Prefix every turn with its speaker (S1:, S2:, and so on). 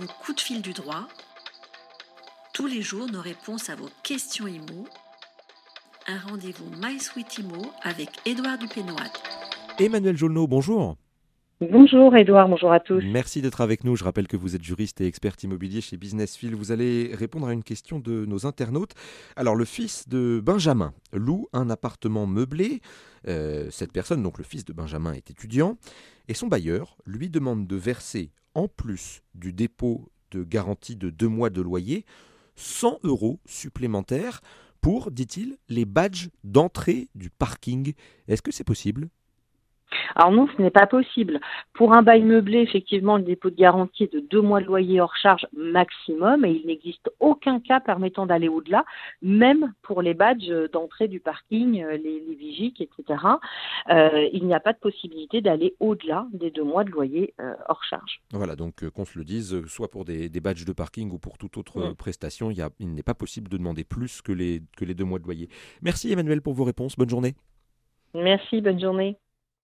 S1: le coup de fil du droit. Tous les jours, nos réponses à vos questions IMO. Un rendez-vous My Sweet IMO avec Édouard Dupénoat.
S2: Emmanuel Jolneau, bonjour.
S3: Bonjour Edouard, bonjour à tous.
S2: Merci d'être avec nous. Je rappelle que vous êtes juriste et expert immobilier chez Business Field. Vous allez répondre à une question de nos internautes. Alors, le fils de Benjamin loue un appartement meublé. Euh, cette personne, donc le fils de Benjamin, est étudiant. Et son bailleur lui demande de verser, en plus du dépôt de garantie de deux mois de loyer, 100 euros supplémentaires pour, dit-il, les badges d'entrée du parking. Est-ce que c'est possible?
S3: Alors non, ce n'est pas possible. Pour un bail meublé, effectivement, le dépôt de garantie est de deux mois de loyer hors charge maximum et il n'existe aucun cas permettant d'aller au-delà, même pour les badges d'entrée du parking, euh, les, les vigiques, etc. Euh, il n'y a pas de possibilité d'aller au-delà des deux mois de loyer euh, hors charge.
S2: Voilà, donc qu'on se le dise, soit pour des, badges de parking ou pour toute autre prestation, il, il n'est pas possible de demander plus que les, que les deux mois de loyer. Merci Emmanuel pour vos réponses. Bonne journée.
S3: Merci, bonne journée.